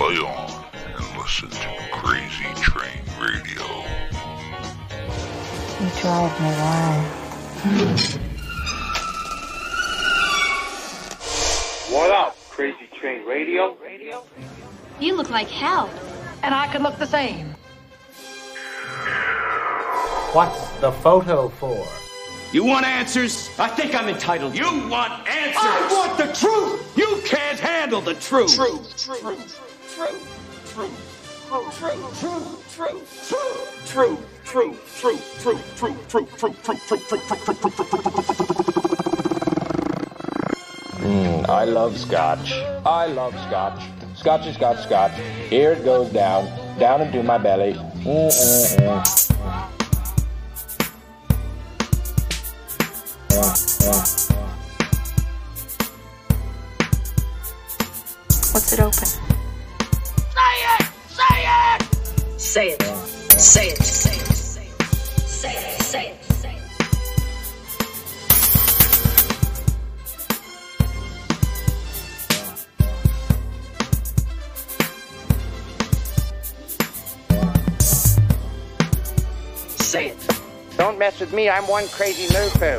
play on and listen to Crazy Train Radio. You drive me wild. What up, Crazy Train Radio? Radio? You look like hell. And I could look the same. What's the photo for? You want answers? I think I'm entitled. You want answers? I want the truth! You can't handle the truth! Truth, truth, truth, truth, Mm, I love scotch. I love scotch. Scotchy, scotch, scotch. Here it goes down, down into my belly. Mm-mm-mm. What's it open? Say it! Say it! Say it! Say it! Say it! Say it! Say it! Say it! Don't mess with me, I'm one crazy moo-poo.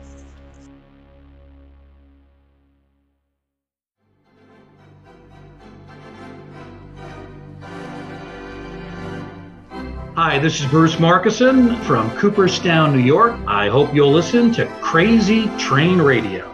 Hi, this is Bruce Markusen from Cooperstown, New York. I hope you'll listen to Crazy Train Radio.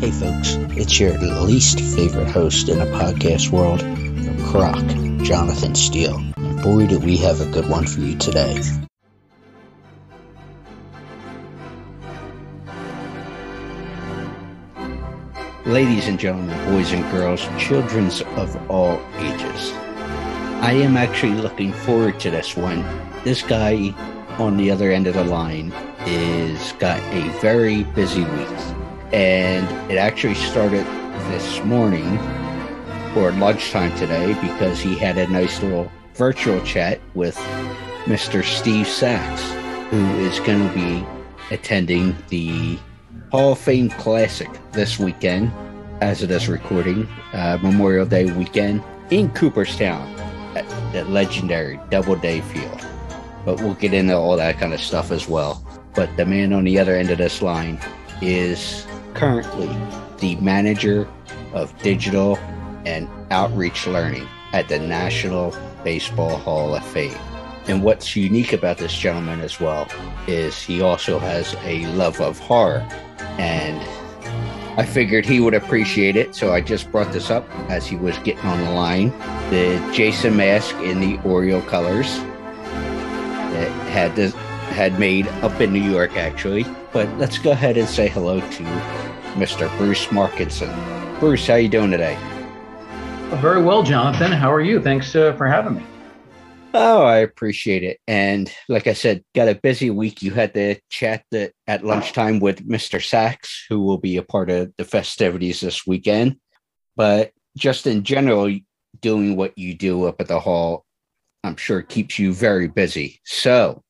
Hey folks, it's your least favorite host in the podcast world Croc, Jonathan Steele. And boy, do we have a good one for you today. Ladies and gentlemen, boys and girls, children of all ages, I am actually looking forward to this one. This guy on the other end of the line is got a very busy week and it actually started this morning or lunchtime today because he had a nice little virtual chat with Mr. Steve Sax, who is going to be attending the Hall of Fame Classic this weekend, as it is recording, uh, Memorial Day weekend in Cooperstown at the legendary Doubleday Field. But we'll get into all that kind of stuff as well. But the man on the other end of this line is currently the manager of digital and outreach learning at the National Baseball Hall of Fame. And what's unique about this gentleman as well is he also has a love of horror. And I figured he would appreciate it, so I just brought this up as he was getting on the line. The Jason mask in the Oriole colors that had this, had made up in New York actually. But let's go ahead and say hello to Mr. Bruce Markusen. Bruce, how you doing today? Very well, Jonathan. How are you? Thanks uh, for having me. Oh, I appreciate it. And like I said, got a busy week. You had to chat the, at lunchtime with Mr. Sax, who will be a part of the festivities this weekend. But just in general, doing what you do up at the hall, I'm sure keeps you very busy. So,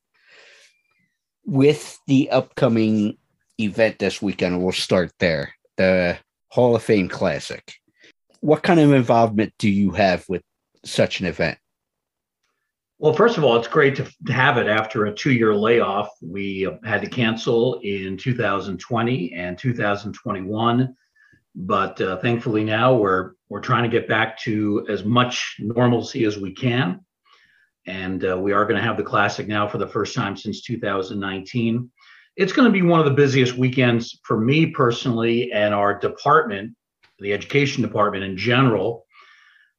with the upcoming event this weekend, we'll start there the Hall of Fame Classic. What kind of involvement do you have with such an event? Well, first of all, it's great to, have it after a two year layoff. We had to cancel in 2020 and 2021. But uh, thankfully now we're we're trying to get back to as much normalcy as we can, and uh, we are going to have the classic now for the first time since 2019. It's going to be one of the busiest weekends for me personally and our department, the education department in general.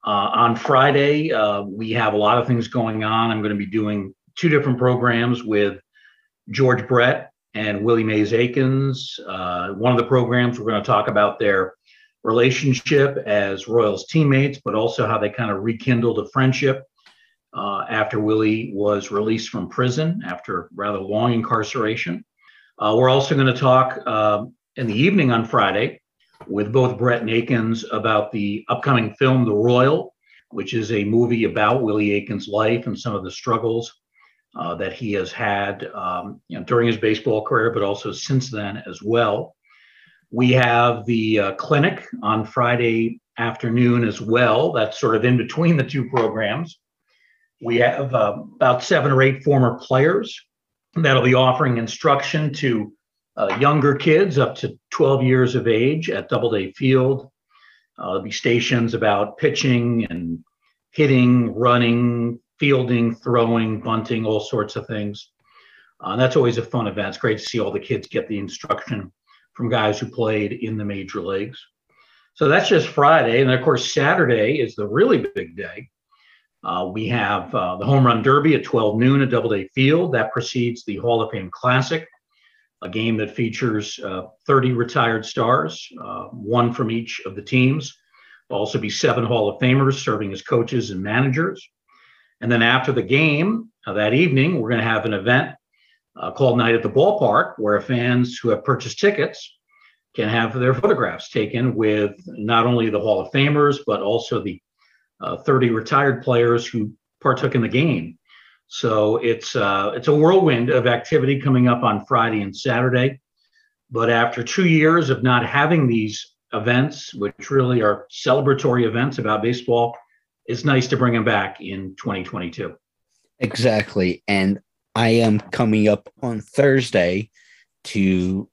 Uh, on Friday, uh, we have a lot of things going on. I'm going to be doing two different programs with George Brett and Willie Mays Aikens. Uh, one of the programs, we're going to talk about their relationship as Royals teammates, but also how they kind of rekindled a friendship uh, after Willie was released from prison after rather long incarceration. Uh, we're also going to talk uh, in the evening on Friday with both Brett and Aikens about the upcoming film, The Royal, which is a movie about Willie Aikens' life and some of the struggles uh, that he has had um, you know, during his baseball career, but also since then as well. We have the uh, clinic on Friday afternoon as well. That's sort of in between the two programs. We have uh, about seven or eight former players that'll be offering instruction to uh, younger kids up to 12 years of age at Doubleday Field. Uh, there'll be stations about pitching and hitting, running, fielding, throwing, bunting, all sorts of things. Uh, that's always a fun event. It's great to see all the kids get the instruction from guys who played in the major leagues. So that's just Friday. And then, of course, Saturday is the really big day. Uh, we have uh, the Home Run Derby at 12 noon at Doubleday Field. That precedes the Hall of Fame Classic a game that features uh, 30 retired stars, uh, one from each of the teams. There'll also be seven Hall of Famers serving as coaches and managers. And then after the game uh, that evening, we're going to have an event uh, called Night at the Ballpark, where fans who have purchased tickets can have their photographs taken with not only the Hall of Famers, but also the uh, 30 retired players who partook in the game. So it's uh, it's a whirlwind of activity coming up on Friday and Saturday. But after two years of not having these events, which really are celebratory events about baseball, it's nice to bring them back in 2022. Exactly, and I am coming up on Thursday to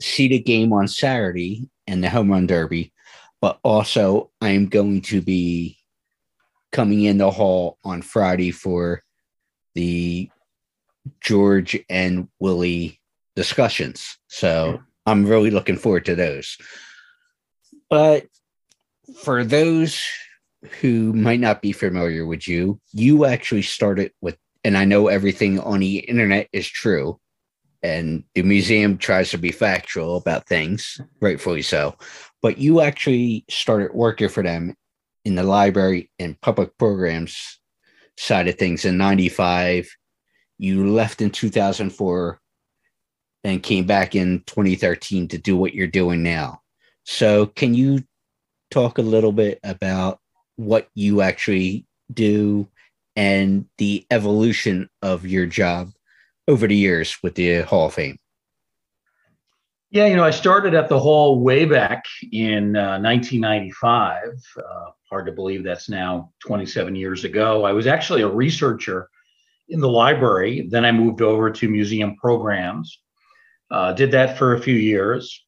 see the game on Saturday and the home run derby, but also I'm going to be coming in the hall on Friday for the George and Willie discussions. So I'm really looking forward to those. But for those who might not be familiar with you, you actually started with, and I know everything on the internet is true, and the museum tries to be factual about things, rightfully so. But you actually started working for them in the library and public programs side of things. In 95 you left in 2004 and came back in 2013 to do what you're doing now. So can you talk a little bit about what you actually do and the evolution of your job over the years with the hall of fame yeah, you know, I started at the hall way back in uh, 1995. Uh, hard to believe that's now 27 years ago. I was actually a researcher in the library. Then I moved over to museum programs. Uh, did that for a few years.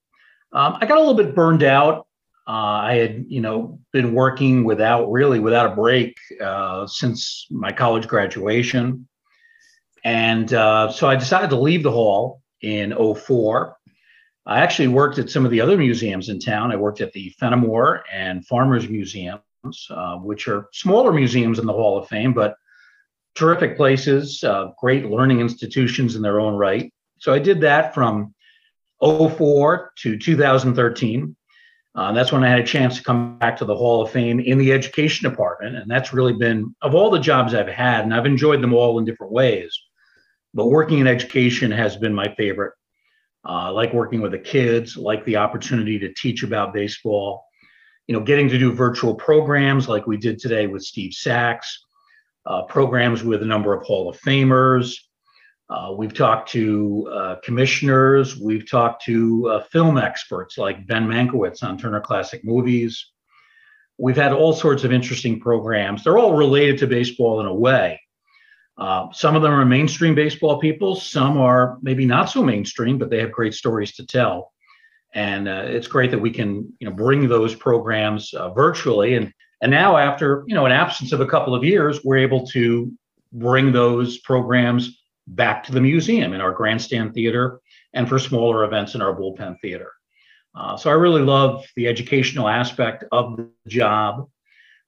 Um, I got a little bit burned out Uh, I had, you know, been working without really without a break uh, since my college graduation. And uh, so I decided to leave the hall in 04. I actually worked at some of the other museums in town. I worked at the Fenimore and Farmers Museums, uh, which are smaller museums in the Hall of Fame, but terrific places, uh, great learning institutions in their own right. So I did that from 04 to 2013. Uh, that's when I had a chance to come back to the Hall of Fame in the education department. And that's really been, of all the jobs I've had, and I've enjoyed them all in different ways, but working in education has been my favorite. Uh, like working with the kids, like the opportunity to teach about baseball, you know, getting to do virtual programs like we did today with Steve Sax, uh, programs with a number of Hall of Famers, uh, we've talked to uh, commissioners. We've talked to uh, film experts like Ben Mankiewicz on Turner Classic Movies. We've had all sorts of interesting programs. They're all related to baseball in a way. Uh, some of them are mainstream baseball people. Some are maybe not so mainstream, but they have great stories to tell. And uh, it's great that we can, you know, bring those programs uh, virtually. And and now, after you know an absence of a couple of years, we're able to bring those programs back to the museum in our grandstand theater and for smaller events in our bullpen theater. Uh, so I really love the educational aspect of the job.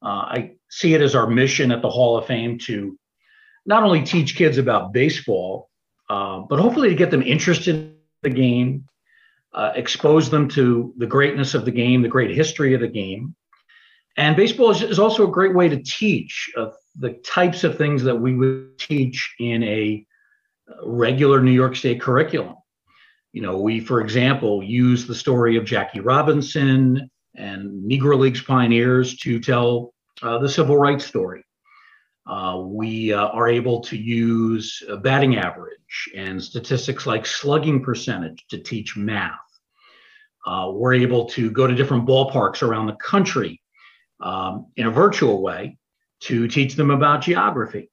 Uh, I see it as our mission at the Hall of Fame to not only teach kids about baseball, uh, but hopefully to get them interested in the game, uh, expose them to the greatness of the game, the great history of the game. And baseball is, is also a great way to teach the types of things that we would teach in a regular New York State curriculum. You know, we, for example, use the story of Jackie Robinson and Negro Leagues pioneers to tell uh, the civil rights story. Uh, we uh, are able to use batting average and statistics like slugging percentage to teach math. Uh, we're able to go to different ballparks around the country um, in a virtual way to teach them about geography.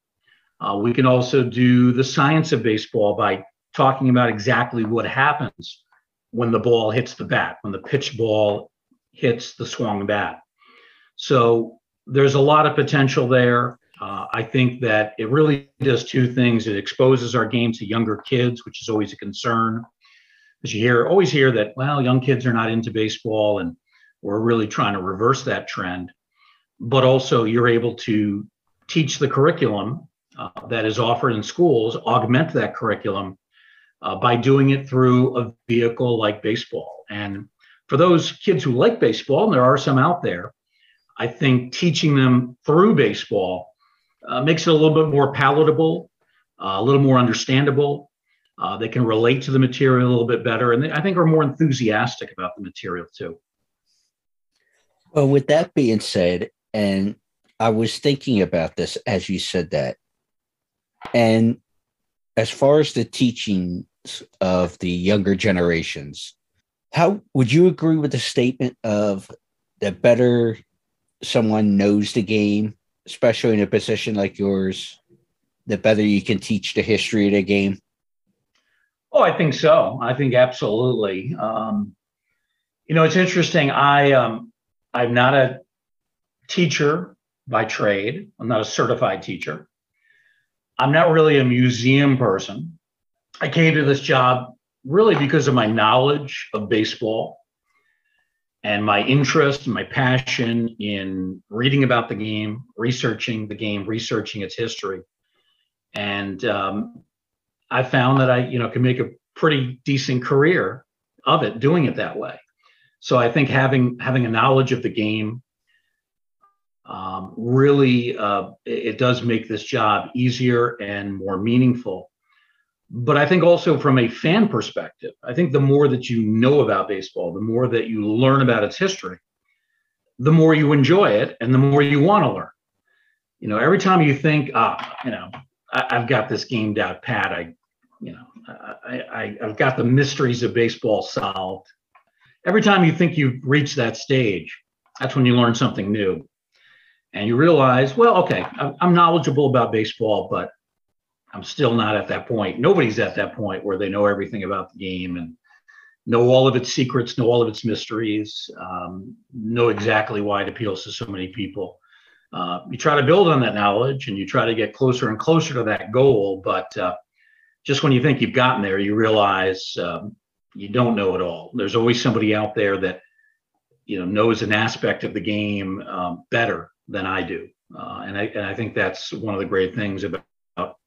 Uh, we can also do the science of baseball by talking about exactly what happens when the ball hits the bat, when the pitch ball hits the swung bat. So there's a lot of potential there. Uh, I think that it really does two things. It exposes our game to younger kids, which is always a concern. Because you hear always hear that, well, young kids are not into baseball, and we're really trying to reverse that trend. But also, you're able to teach the curriculum uh, that is offered in schools augment that curriculum uh, by doing it through a vehicle like baseball. And for those kids who like baseball, and there are some out there, I think teaching them through baseball uh, makes it a little bit more palatable, uh, a little more understandable. Uh, they can relate to the material a little bit better, and they, I think are more enthusiastic about the material too. Well, with that being said, and I was thinking about this as you said that, and as far as the teachings of the younger generations, how would you agree with the statement of the better someone knows the game, especially in a position like yours, the better you can teach the history of the game? Oh, I think so. I think absolutely. Um, you know, it's interesting. I um, I'm not a teacher by trade. I'm not a certified teacher. I'm not really a museum person. I came to this job really because of my knowledge of baseball and my interest and my passion in reading about the game, researching the game, researching its history. And um, I found that I, you know, can make a pretty decent career of it doing it that way. So I think having having a knowledge of the game, um, really uh, it does make this job easier and more meaningful but i think also from a fan perspective i think the more that you know about baseball the more that you learn about its history the more you enjoy it and the more you want to learn. You know every time you think ah you know I, have got this game down pat i you know I, I i've got the mysteries of baseball solved every time you think you've reached that stage that's when you learn something new. And you realize, well, okay, I'm knowledgeable about baseball, but I'm still not at that point. Nobody's at that point where they know everything about the game and know all of its secrets, know all of its mysteries, um, know exactly why it appeals to so many people. Uh, you try to build on that knowledge and you try to get closer and closer to that goal. But uh, just when you think you've gotten there, you realize um, you don't know it all. There's always somebody out there that you know knows an aspect of the game um, better than I do, uh, and, I, and I think that's one of the great things about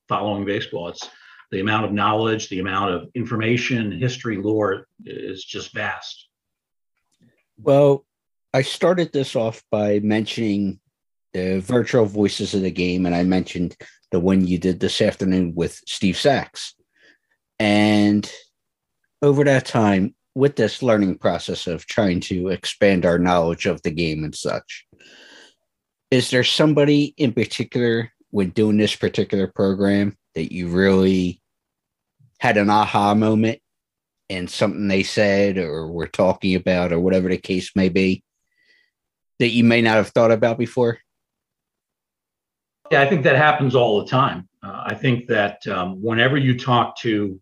following baseball. It's the amount of knowledge, the amount of information, history, lore is just vast. Well, I started this off by mentioning the virtual voices of the game, and I mentioned the one you did this afternoon with Steve Sax. And over that time, with this learning process of trying to expand our knowledge of the game and such, is there somebody in particular when doing this particular program that you really had an aha moment and something they said or were talking about or whatever the case may be that you may not have thought about before? Yeah, I think that happens all the time. Uh, I think that um, whenever you talk to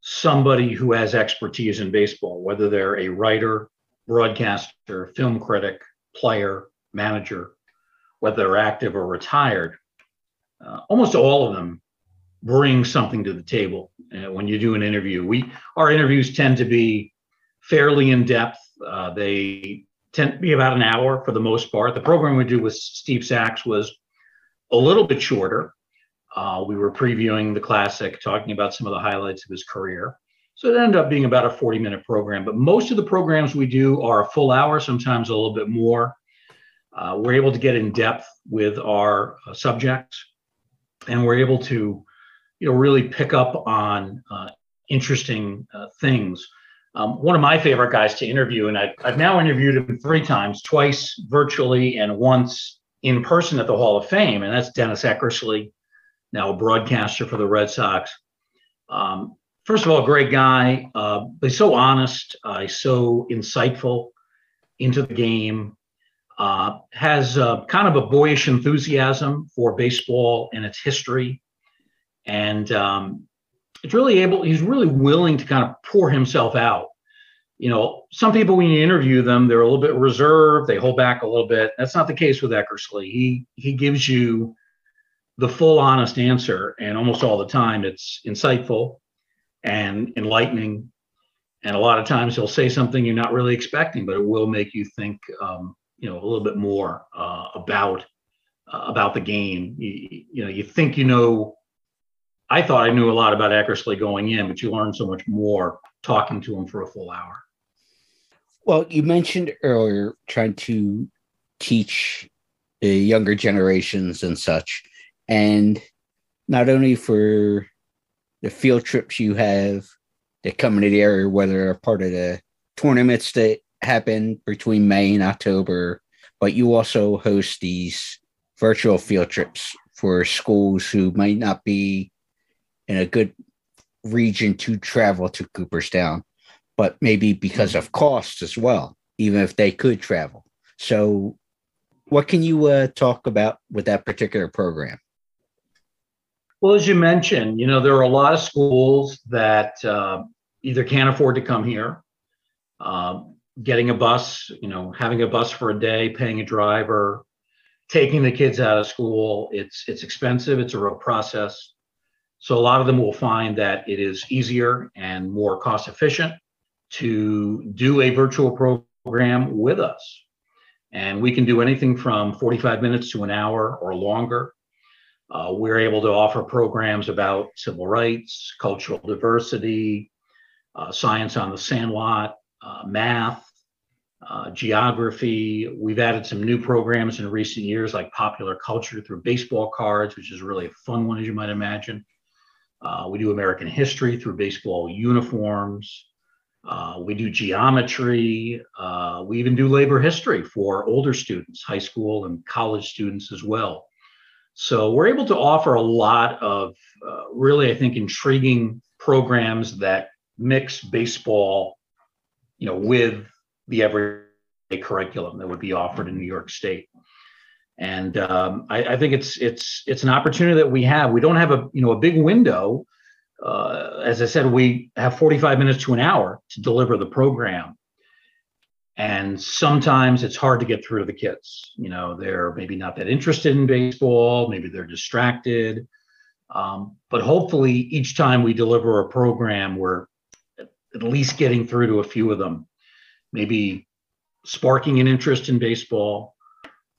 somebody who has expertise in baseball, whether they're a writer, broadcaster, film critic, player, manager, whether they're active or retired, uh, almost all of them bring something to the table uh, when you do an interview. We our interviews tend to be fairly in depth. Uh, they tend to be about an hour for the most part. The program we do with Steve Sax was a little bit shorter. Uh, we were previewing the classic, talking about some of the highlights of his career. So it ended up being about a 40 minute program. But most of the programs we do are a full hour, sometimes a little bit more. Uh, we're able to get in depth with our uh, subjects, and we're able to, you know, really pick up on uh, interesting uh, things. Um, one of my favorite guys to interview, and I, I've now interviewed him three times, twice virtually and once in person at the Hall of Fame, and that's Dennis Eckersley, now a broadcaster for the Red Sox. Um, first of all, great guy. Uh, he's so honest. Uh, he's so insightful into the game. Uh, has kind of a boyish enthusiasm for baseball and its history, and um, it's really able. He's really willing to kind of pour himself out you know, some people when you interview them, they're a little bit reserved, they hold back a little bit. That's not the case with Eckersley. He he gives you the full honest answer, and almost all the time it's insightful and enlightening. And a lot of times he'll say something you're not really expecting, but it will make you think, um, you know, a little bit more uh, about uh, about the game. You, you know, you think you know. I thought I knew a lot about Eckersley going in, but you learn so much more talking to him for a full hour. Well, you mentioned earlier trying to teach the younger generations and such, and not only for the field trips you have that come into the area, whether they're part of the tournaments that happen between May and October, but you also host these virtual field trips for schools who might not be in a good region to travel to Cooperstown but maybe because of costs as well, even if they could travel. So, what can you uh, talk about with that particular program? Well, as you mentioned, you know, there are a lot of schools that uh, either can't afford to come here, uh, getting a bus, you know, having a bus for a day, paying a driver, taking the kids out of school. It's it's expensive. It's a real process. So a lot of them will find that it is easier and more cost efficient to do a virtual program with us. And we can do anything from 45 minutes to an hour or longer. Uh, we're able to offer programs about civil rights, cultural diversity, uh, science on the sandlot, uh, math, uh, geography. We've added some new programs in recent years like popular culture through baseball cards, which is really a fun one, as you might imagine. Uh, we do American history through baseball uniforms. Uh, we do geometry. Uh, we even do labor history for older students, high school and college students as well. So we're able to offer a lot of uh, really, I think, intriguing programs that mix baseball, you know, with the everyday curriculum that would be offered in New York State. And um, I, I think it's it's it's an opportunity that we have. We don't have a you know a big window uh, as I said, we have 45 minutes to an hour to deliver the program. And sometimes it's hard to get through to the kids. You know, they're maybe not that interested in baseball, maybe they're distracted. Um, but hopefully, each time we deliver a program, we're at least getting through to a few of them, maybe sparking an interest in baseball,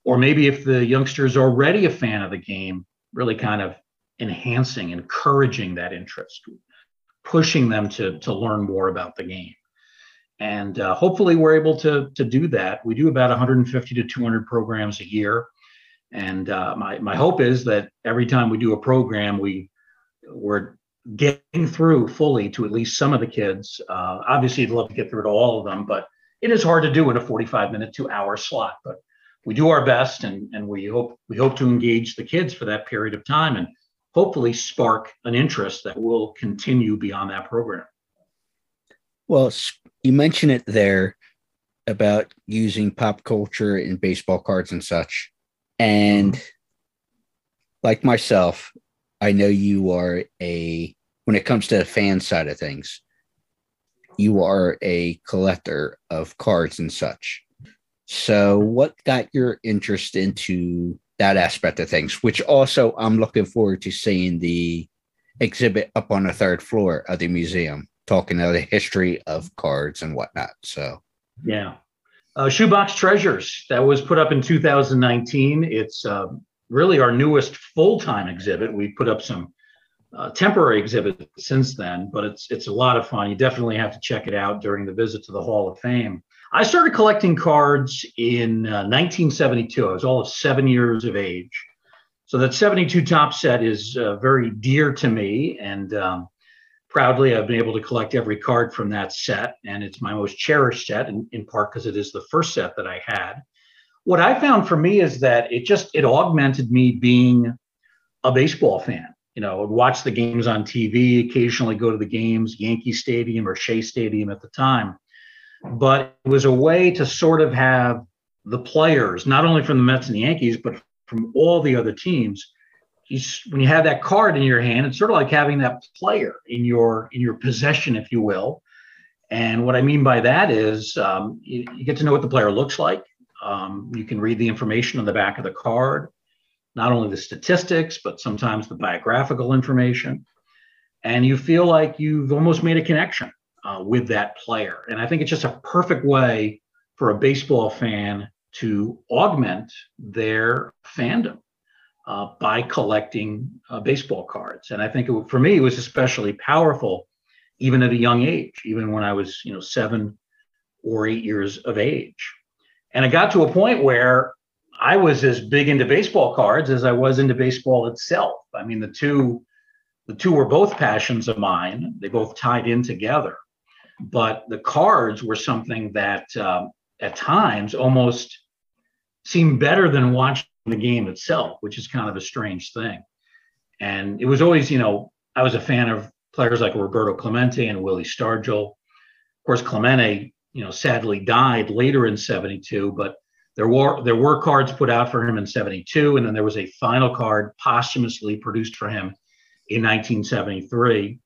or maybe if the youngster is already a fan of the game, really kind of enhancing, encouraging that interest, pushing them to, to learn more about the game. And uh, hopefully, we're able to, to do that. We do about 150 to 200 programs a year. And uh, my, my hope is that every time we do a program, we, we're getting through fully to at least some of the kids. Uh, obviously, you'd love to get through to all of them, but it is hard to do in a 45 minute to hour slot. But we do our best, and, and we hope we hope to engage the kids for that period of time, and hopefully spark an interest that will continue beyond that program. Well, you mentioned it there about using pop culture in baseball cards and such. And like myself, I know you are a, when it comes to the fan side of things, you are a collector of cards and such. So, what got your interest into that aspect of things? Which also, I'm looking forward to seeing the exhibit up on the third floor of the museum, talking about the history of cards and whatnot. So, yeah. Uh, Shoebox Treasures that was put up in 2019. It's uh, really our newest full-time exhibit. We put up some uh, temporary exhibit since then, but it's it's a lot of fun. You definitely have to check it out during the visit to the Hall of Fame. I started collecting cards in uh, 1972. I was all of seven years of age. So that 72 Topps set is uh, very dear to me, and um, proudly I've been able to collect every card from that set, and it's my most cherished set, in, in part because it is the first set that I had what I found for me is that it just it augmented me being a baseball fan. You know, I'd watch the games on TV, occasionally go to the games, Yankee Stadium or Shea Stadium at the time. But it was a way to sort of have the players, not only from the Mets and the Yankees, but from all the other teams. When you have that card in your hand, it's sort of like having that player in your in your possession, if you will. And what I mean by that is um, you, you get to know what the player looks like um, you can read the information on the back of the card, not only the statistics, but sometimes the biographical information. And you feel like you've almost made a connection uh, with that player. And I think it's just a perfect way for a baseball fan to augment their fandom uh, by collecting uh, baseball cards. And I think it, for me, it was especially powerful, even at a young age, even when I was, you know, seven or eight years of age. And it got to a point where I was as big into baseball cards as I was into baseball itself. I mean, the two the two were both passions of mine. They both tied in together. But the cards were something that um, at times almost seemed better than watching the game itself, which is kind of a strange thing. And it was always, you know, I was a fan of players like Roberto Clemente and Willie Stargell. Of course, Clemente you know, sadly died later in 72, but there were there were cards put out for him in 72 and then there was a final card posthumously produced for him in 1973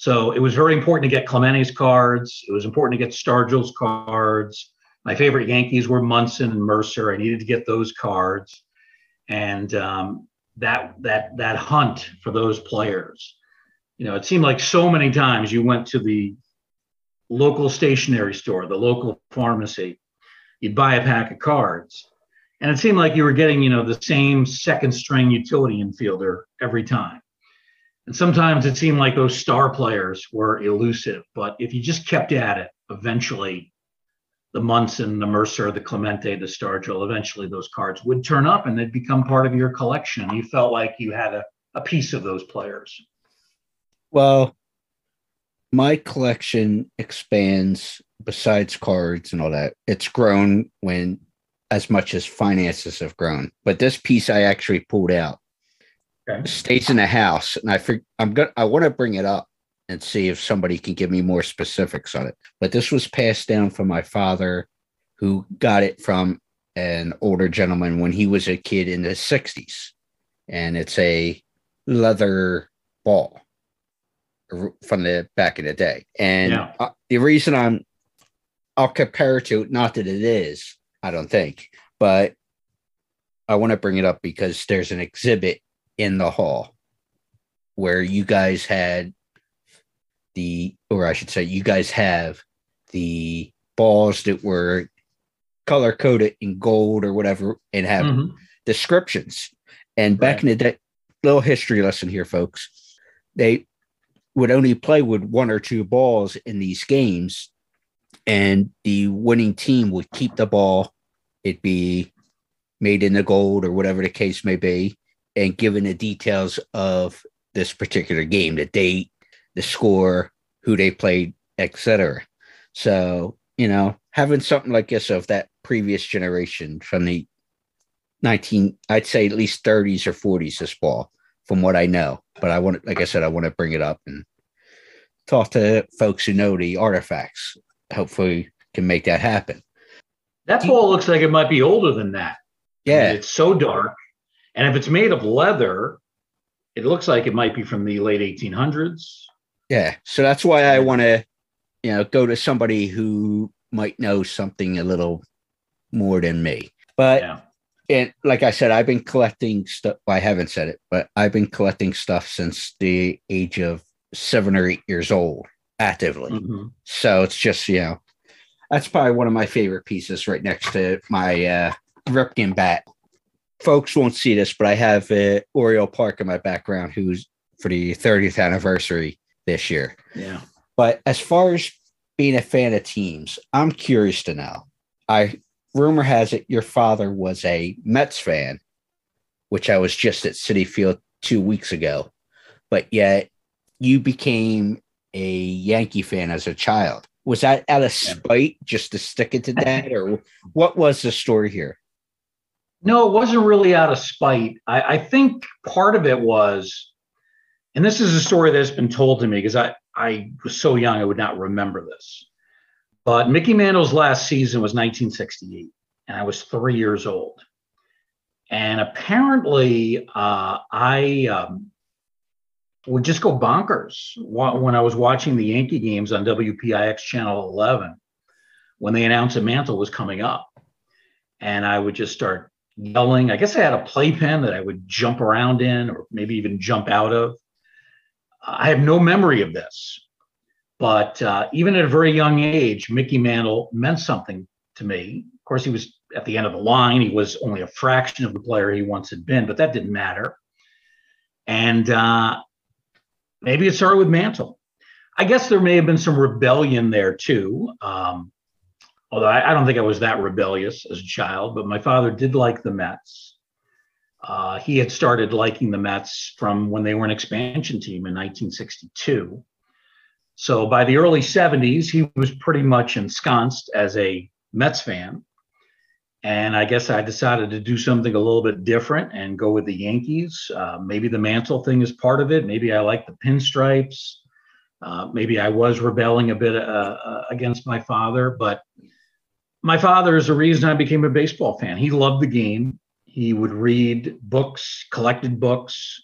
so it was very important to get clemente's cards. It was important to get stargell's cards. My favorite yankees were munson and murcer. I needed to get those cards. And um, that that that hunt for those players. You know it seemed like so many times you went to the local stationery store, the local pharmacy. You'd buy a pack of cards. And it seemed like you were getting, you know, the same second string utility infielder every time. And sometimes it seemed like those star players were elusive. But if you just kept at it, eventually the Munson, the Murcer, the Clemente, the Stargell, eventually those cards would turn up and they'd become part of your collection. You felt like you had a, a piece of those players. Well, my collection expands besides cards and all that. It's grown when as much as finances have grown. But this piece I actually pulled out okay. stays in the house, and I fig- I'm gonna I want to bring it up and see if somebody can give me more specifics on it. But this was passed down from my father, who got it from an older gentleman when he was a kid in the 60s, and it's a leather ball from the back in the day. And Yeah. the reason I'm, I'll compare it to, it, not that it is, I don't think, but I want to bring it up because there's an exhibit in the hall where you guys had the, or I should say, you guys have the balls that were color coded in gold or whatever and have Mhm. descriptions. And back Right. in the day, little history lesson here, folks. They would only play with one or two balls in these games, and the winning team would keep the ball. It'd be made in the gold or whatever the case may be, and given the details of this particular game, the date, the score, who they played, etc. So, you know, having something like this of that previous generation from the 19, I'd say at least 30s or 40s, this ball, from what I know. But I want, like I said, I want to bring it up and talk to folks who know the artifacts. Hopefully, can make that happen. That ball looks like it might be older than that. I mean, Yeah, it's so dark. And if it's made of leather, it looks like it might be from the late 1800s. yeah. So that's why I want to, you know, go to somebody who might know something a little more than me. But Yeah. and like I said, I've been collecting stuff. Well, I haven't said it, but I've been collecting stuff since the age of seven or eight years old, actively. Mhm. So it's just you know, that's probably one of my favorite pieces, right next to my uh, Ripken bat. Folks won't see this, but I have uh, Oriole Park in my background, who's for the 30th anniversary this year. Yeah. But as far as being a fan of teams, I'm curious to know. I rumor has it your father was a Mets fan, which I was just at Citi Field two weeks ago, but yet you became a Yankee fan as a child. Was that out of spite just to stick it to that, or what was the story here? No, it wasn't really out of spite. I, I think part of it was, and this is a story that's been told to me because I, I was so young I would not remember this. But Mickey Mantle's last season was 1968, and I was three years old. And apparently, uh, I um, would just go bonkers when I was watching the Yankee games on WPIX Channel 11 when they announced that Mantle was coming up. And I would just start yelling. I guess I had a playpen that I would jump around in or maybe even jump out of. I have no memory of this. But uh, even at a very young age, Mickey Mantle meant something to me. Of course, he was at the end of the line. He was only a fraction of the player he once had been, but that didn't matter. And uh, maybe it started with Mantle. I guess there may have been some rebellion there too. Um, although I, I don't think I was that rebellious as a child, but my father did like the Mets. Uh, he had started liking the Mets from when they were an expansion team in 1962. So by the early 70s, he was pretty much ensconced as a Mets fan. And I guess I decided to do something a little bit different and go with the Yankees. Uh, maybe the mantle thing is part of it. Maybe I like the pinstripes. Uh, maybe I was rebelling a bit uh, uh, against my father, but my father is the reason I became a baseball fan. He loved the game. He would read books, collected books,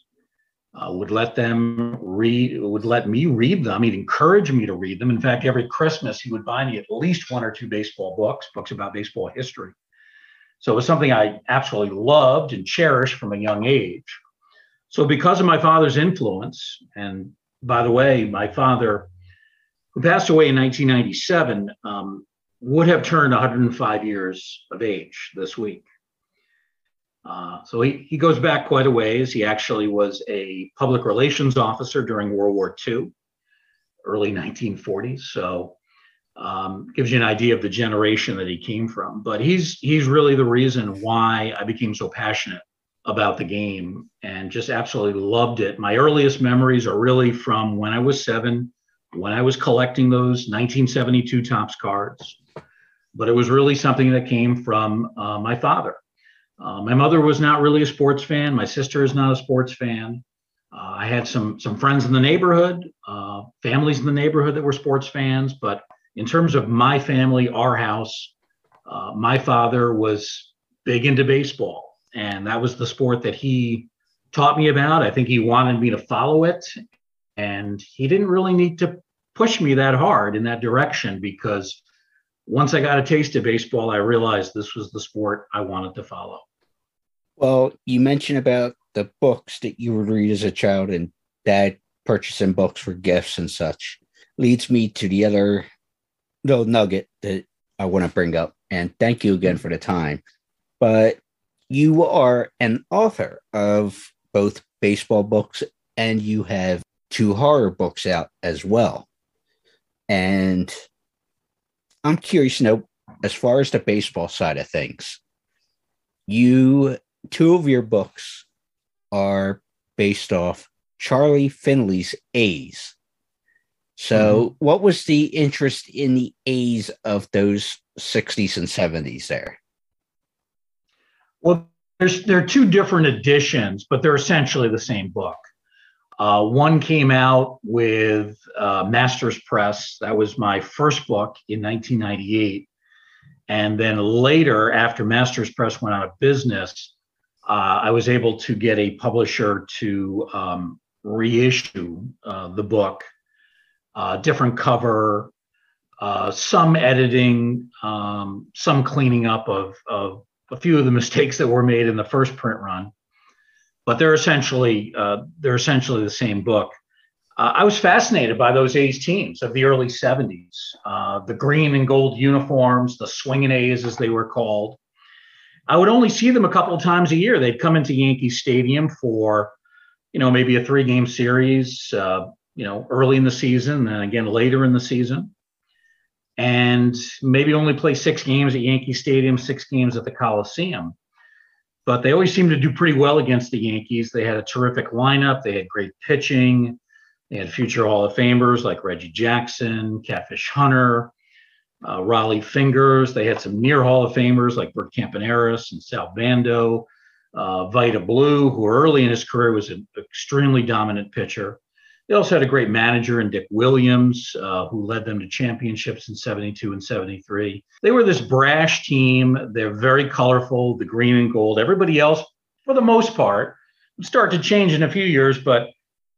uh, would let them read, would let me read them. He'd encourage me to read them. In fact, every Christmas he would buy me at least one or two baseball books, books about baseball history. So it was something I absolutely loved and cherished from a young age. So because of my father's influence, and by the way, my father, who passed away in 1997, um, would have turned 105 years of age this week. Uh, so he, he goes back quite a ways. He actually was a public relations officer during World War II, early 1940s. So um, gives you an idea of the generation that he came from. But he's he's really the reason why I became so passionate about the game and just absolutely loved it. My earliest memories are really from when I was seven, when I was collecting those 1972 Topps cards. But it was really something that came from uh, my father. Uh, my mother was not really a sports fan. My sister is not a sports fan. Uh, I had some some friends in the neighborhood, uh, families in the neighborhood that were sports fans. But in terms of my family, our house, uh, my father was big into baseball, and that was the sport that he taught me about. I think he wanted me to follow it, and he didn't really need to push me that hard in that direction because once I got a taste of baseball, I realized this was the sport I wanted to follow. Well, you mentioned about the books that you would read as a child and dad purchasing books for gifts and such leads me to the other little nugget that I want to bring up. And thank you again mm. for the time. But you are an author of both baseball books and you have two horror books out as well. And I'm curious to know, as far as the baseball side of things, you two of your books are based off Charlie Finley's A's. So, mm-hmm. what was the interest in the A's of those 60s and 70s there? Well, there's there are two different editions, but they're essentially the same book. Uh, one came out with uh, Masters Press. That was my first book in 1998. And then later, after Masters Press went out of business, uh, I was able to get a publisher to um, reissue uh, the book, uh, different cover, uh, some editing, um, some cleaning up of, of a few of the mistakes that were made in the first print run but they're essentially uh, they're essentially the same book. Uh, I was fascinated by those A's teams of the early 70s, uh, the green and gold uniforms, the swinging A's as they were called. I would only see them a couple of times a year. They'd come into Yankee Stadium for, you know, maybe a three-game series, uh, you know, early in the season, and again later in the season, and maybe only play six games at Yankee Stadium, six games at the Coliseum but they always seemed to do pretty well against the Yankees. They had a terrific lineup. They had great pitching. They had future Hall of Famers like Reggie Jackson, Catfish Hunter, uh, Rollie Fingers. They had some near Hall of Famers like Bert Campaneris and Sal Bando, uh, Vida Blue, who early in his career was an extremely dominant pitcher. They also had a great manager in Dick Williams, uh, who led them to championships in 72 and 73. They were this brash team. They're very colorful, the green and gold. Everybody else, for the most part, start to change in a few years, but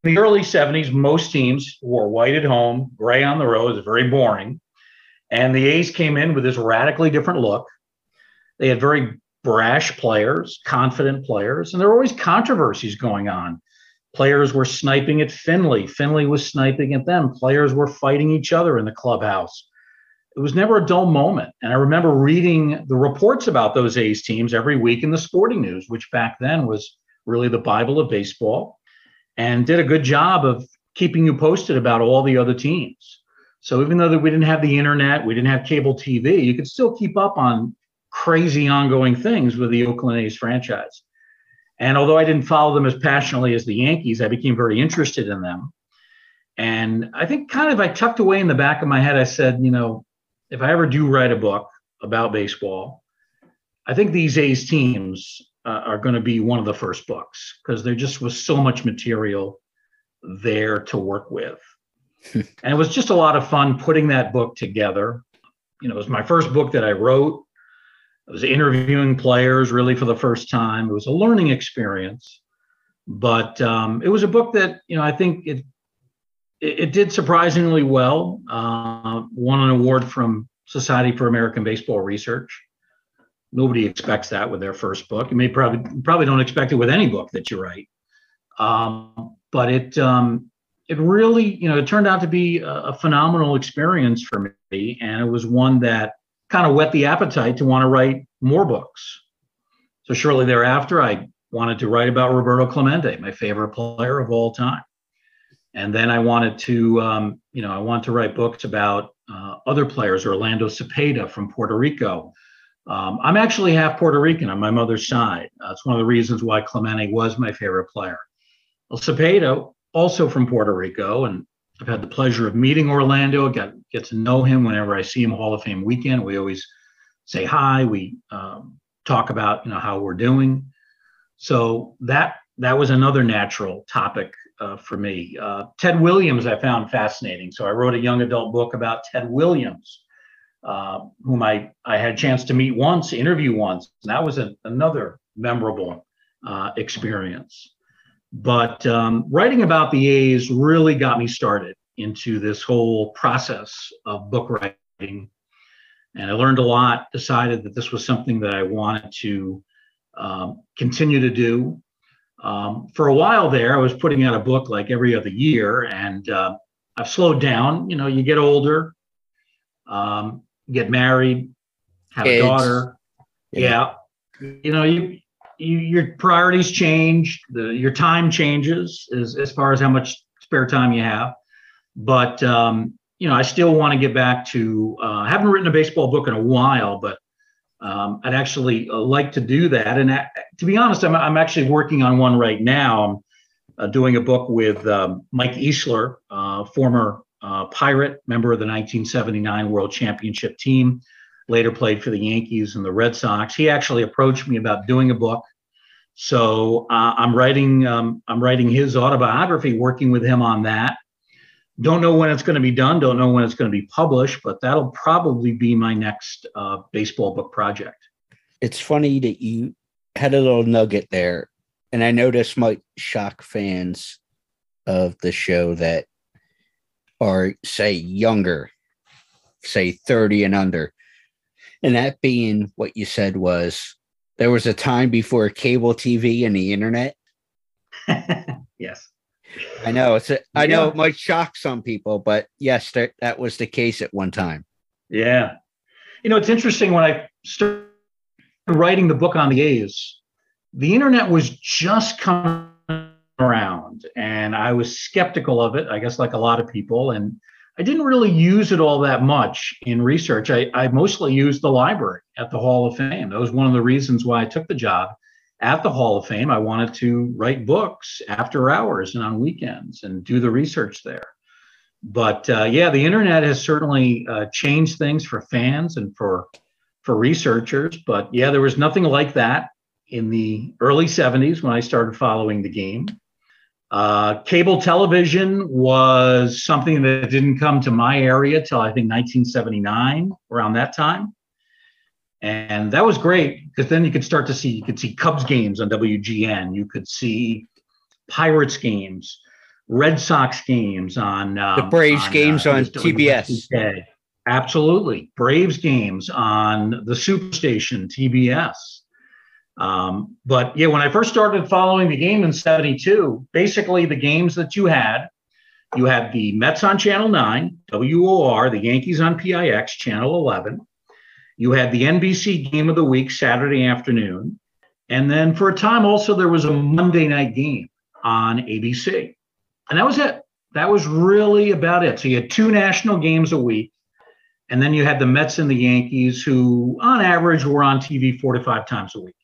in the early 70s, most teams wore white at home, gray on the road. It's very boring. And the A's came in with this radically different look. They had very brash players, confident players, and there were always controversies going on Players were sniping at Finley. Finley was sniping at them. Players were fighting each other in the clubhouse. It was never a dull moment. And I remember reading the reports about those A's teams every week in the sporting news, which back then was really the Bible of baseball, and did a good job of keeping you posted about all the other teams. So even though we didn't have the internet, we didn't have cable TV, you could still keep up on crazy ongoing things with the Oakland A's franchise. And although I didn't follow them as passionately as the Yankees, I became very interested in them. And I think kind of I tucked away in the back of my head, I said, you know, if I ever do write a book about baseball, I think these A's teams uh, are going to be one of the first books because there just was so much material there to work with. and it was just a lot of fun putting that book together. You know, it was my first book that I wrote. I was interviewing players really for the first time. It was a learning experience, but um, it was a book that you know I think it it, it did surprisingly well. Uh, won an award from Society for American Baseball Research. Nobody expects that with their first book. You may probably probably don't expect it with any book that you write. Um, but it um, it really you know it turned out to be a, a phenomenal experience for me, and it was one that kind of whet the appetite to want to write more books. So shortly thereafter, I wanted to write about Roberto Clemente, my favorite player of all time. And then I wanted to, um, you know, I want to write books about uh, other players, Orlando Cepeda from Puerto Rico. Um, I'm actually half Puerto Rican on my mother's side. That's one of the reasons why Clemente was my favorite player. Well, Cepeda, also from Puerto Rico, and I've had the pleasure of meeting Orlando, get, get to know him whenever I see him Hall of Fame weekend. We always say hi. We um, talk about you know how we're doing. So that that was another natural topic uh, for me. Uh, Ted Williams I found fascinating. So I wrote a young adult book about Ted Williams, uh, whom I I had a chance to meet once, interview once. And that was a, another memorable uh, experience. But um, writing about the A's really got me started into this whole process of book writing. And I learned a lot, decided that this was something that I wanted to um, continue to do. Um, for a while there, I was putting out a book like every other year, and uh, I've slowed down. You know, you get older, um, get married, have Kids. a daughter. Yeah. yeah. You know, you, you your priorities change, the, your time changes as, as far as how much spare time you have. But, um, you know, I still want to get back to, uh, I haven't written a baseball book in a while, but um, I'd actually uh, like to do that. And uh, to be honest, I'm, I'm actually working on one right now. I'm uh, doing a book with um, Mike Easler, uh, former uh, Pirate, member of the 1979 World Championship team, later played for the Yankees and the Red Sox. He actually approached me about doing a book. So uh, I'm writing um, I'm writing his autobiography, working with him on that. Don't know when it's going to be done. Don't know when it's going to be published, but that'll probably be my next uh, baseball book project. It's funny that you had a little nugget there, and I know this might shock fans of the show that are say younger, say 30 and under. And that being what you said was there was a time before cable TV and the internet. yes. I know it's a, I know it might shock some people, but yes, that, that was the case at one time. Yeah. You know, it's interesting when I started writing the book on the A's, the internet was just coming around and I was skeptical of it, I guess, like a lot of people. And I didn't really use it all that much in research. I, I mostly used the library at the Hall of Fame. That was one of the reasons why I took the job at the Hall of Fame. I wanted to write books after hours and on weekends and do the research there. But uh, yeah, the internet has certainly uh, changed things for fans and for for researchers. But yeah, there was nothing like that in the early 70s when I started following the game. Uh, cable television was something that didn't come to my area till I think 1979, around that time. And that was great because then you could start to see, you could see Cubs games on WGN, you could see Pirates games, Red Sox games on um, the Braves on, games uh, on TBS. Absolutely. Braves games on the Superstation, TBS. Um, but yeah, when I first started following the game in 72, basically the games that you had, you had the Mets on Channel 9, WOR, the Yankees on PIX, Channel 11. You had the NBC game of the week Saturday afternoon. And then for a time, also, there was a Monday night game on ABC. And that was it. That was really about it. So you had two national games a week. And then you had the Mets and the Yankees, who on average were on TV four to five times a week.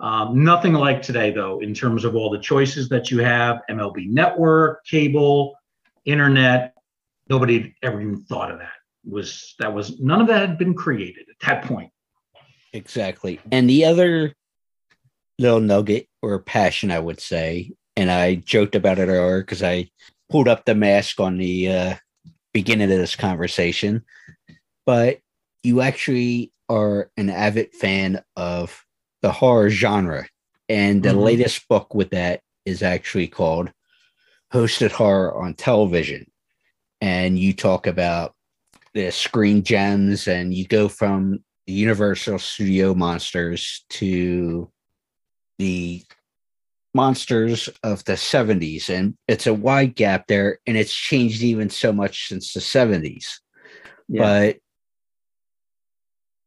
Um, nothing like today, though, in terms of all the choices that you have MLB network, cable, internet. Nobody had ever even thought of that. Was that was none of that had been created at that point. Exactly. And the other little nugget or passion, I would say, and I joked about it earlier because I pulled up the mask on the uh, beginning of this conversation, but you actually are an avid fan of the horror genre. And the mm-hmm. latest book with that is actually called Hosted Horror on Television. And you talk about the screen gems and you go from the Universal Studio monsters to the monsters of the 70s. And it's a wide gap there. And it's changed even so much since the 70s. Yeah. But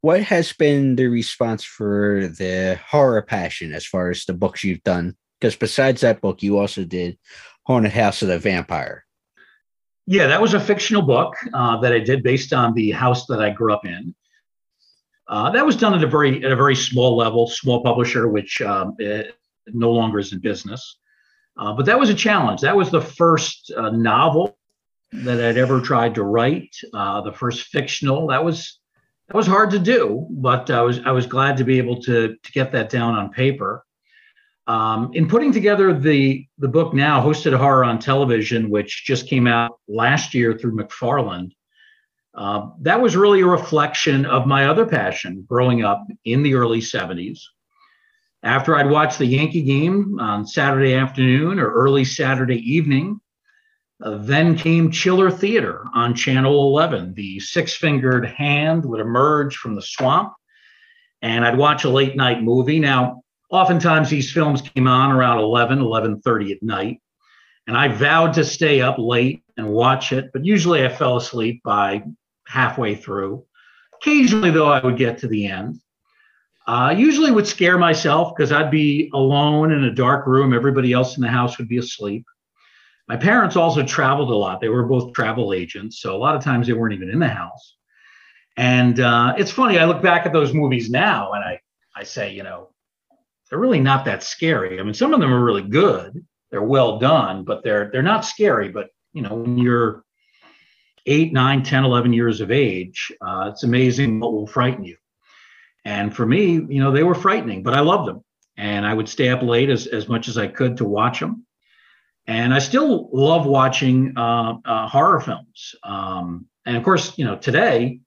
what has been the response for the horror passion as far as the books you've done? Because besides that book, you also did Haunted House of the Vampire. Yeah, that was a fictional book uh, that I did based on the house that I grew up in. Uh, that was done at a very at a very small level, small publisher, which um, no longer is in business. Uh, but that was a challenge. That was the first uh, novel that I'd ever tried to write. Uh, the first fictional. That was that was hard to do, but I was I was glad to be able to to get that down on paper. Um, in putting together the the book now, hosted horror on television, which just came out last year through McFarland, uh, that was really a reflection of my other passion growing up in the early '70s. After I'd watched the Yankee game on Saturday afternoon or early Saturday evening, uh, then came Chiller Theater on Channel 11. The six fingered hand would emerge from the swamp, and I'd watch a late night movie. Now, oftentimes these films came on around 11, 11.30 at night, and I vowed to stay up late and watch it, but usually I fell asleep by halfway through. Occasionally, though, I would get to the end. I uh, usually would scare myself because I'd be alone in a dark room. Everybody else in the house would be asleep. My parents also traveled a lot. They were both travel agents. So a lot of times they weren't even in the house. And uh, it's funny, I look back at those movies now and I, I say, you know, they're really not that scary. I mean, some of them are really good. They're well done, but they're they're not scary. But you know, when you're eight, nine, 10, 11 years of age, uh, it's amazing what will frighten you. And for me, you know, they were frightening, but I loved them. And I would stay up late as, as much as I could to watch them. And I still love watching uh, uh, horror films. Um, and of course, you know, today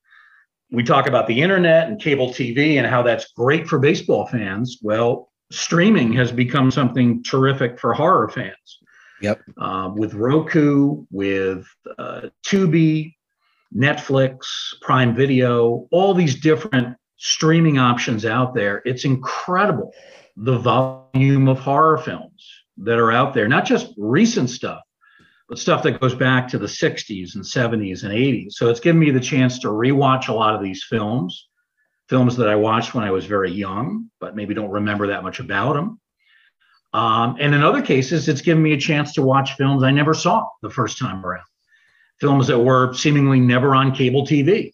we talk about the internet and cable TV and how that's great for baseball fans. Well, streaming has become something terrific for horror fans. Yep. Uh, with Roku, with uh, Tubi, Netflix, Prime Video, all these different streaming options out there. It's incredible the volume of horror films that are out there, not just recent stuff, but stuff that goes back to the 60s and 70s and 80s. So it's given me the chance to rewatch a lot of these films, films that I watched when I was very young, but maybe don't remember that much about them. Um, and in other cases, it's given me a chance to watch films I never saw the first time around, films that were seemingly never on cable TV.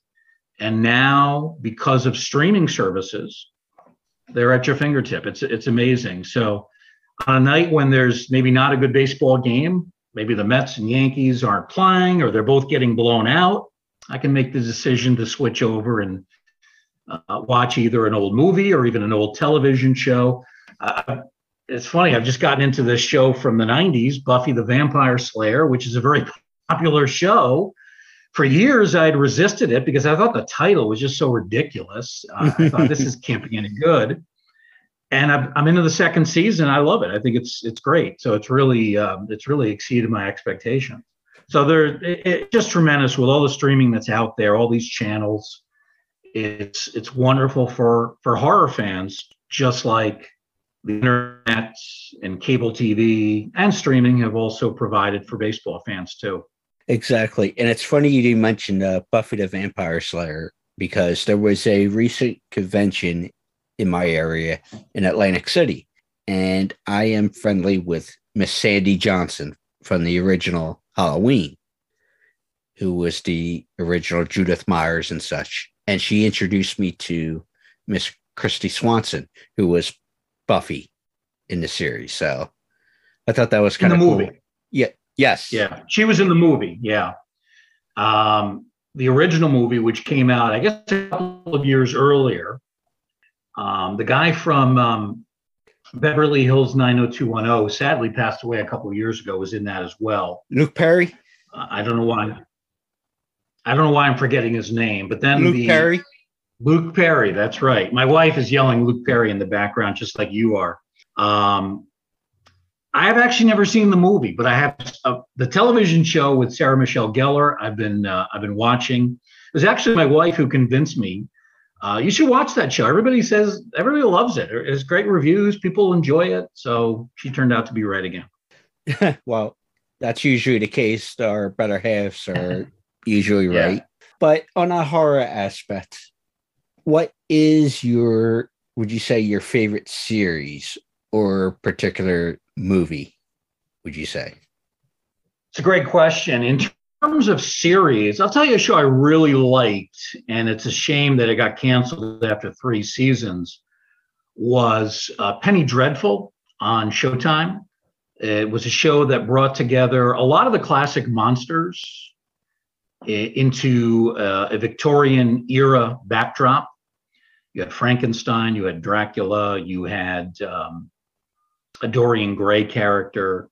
And now, because of streaming services, they're at your fingertip. It's it's amazing. So on a night when there's maybe not a good baseball game, maybe the Mets and Yankees aren't playing or they're both getting blown out, I can make the decision to switch over and uh, watch either an old movie or even an old television show. Uh, it's funny, I've just gotten into this show from the 90s, Buffy the Vampire Slayer, which is a very popular show. For years, I had resisted it because I thought the title was just so ridiculous. Uh, I thought this is can't be any good and I'm, into the second season. I love it. I think it's it's great. So it's really um, it's really exceeded my expectations. So there, it, just tremendous with all the streaming that's out there, all these channels. It's it's wonderful for for horror fans, just like the internet and cable TV and streaming have also provided for baseball fans too. Exactly, and it's funny you mentioned uh, Buffy the Vampire Slayer because there was a recent convention in my area in Atlantic City. And I am friendly with Miss Sandy Johnson from the original Halloween, who was the original Judith Myers and such. And she introduced me to Miss Kristy Swanson, who was Buffy in the series. So I thought that was kind of the movie. Cool. Yeah. Yes. Yeah. She was in the movie. Yeah. Um, the original movie, which came out, I guess, a couple of years earlier, um, the guy from um, Beverly Hills 90210 sadly passed away a couple of years ago. Was in that as well. Luke Perry. Uh, I don't know why. I don't know why I'm forgetting his name, but then Luke the, Perry. Luke Perry. That's right. My wife is yelling Luke Perry in the background, just like you are. Um, I have actually never seen the movie, but I have uh, the television show with Sarah Michelle Gellar. I've been uh, I've been watching. It was actually my wife who convinced me uh, you should watch that show. Everybody says everybody loves it. It's great reviews. People enjoy it. So she turned out to be right again. well, that's usually the case. Our better halves are usually yeah. right. But on a horror aspect, what is your would you say your favorite series or particular movie? Would you say? It's a great question. In terms of series, I'll tell you a show I really liked, and it's a shame that it got canceled after three seasons. Was uh, Penny Dreadful on Showtime? It was a show that brought together a lot of the classic monsters into uh, a Victorian era backdrop. You had Frankenstein, you had Dracula, you had um, a Dorian Gray character,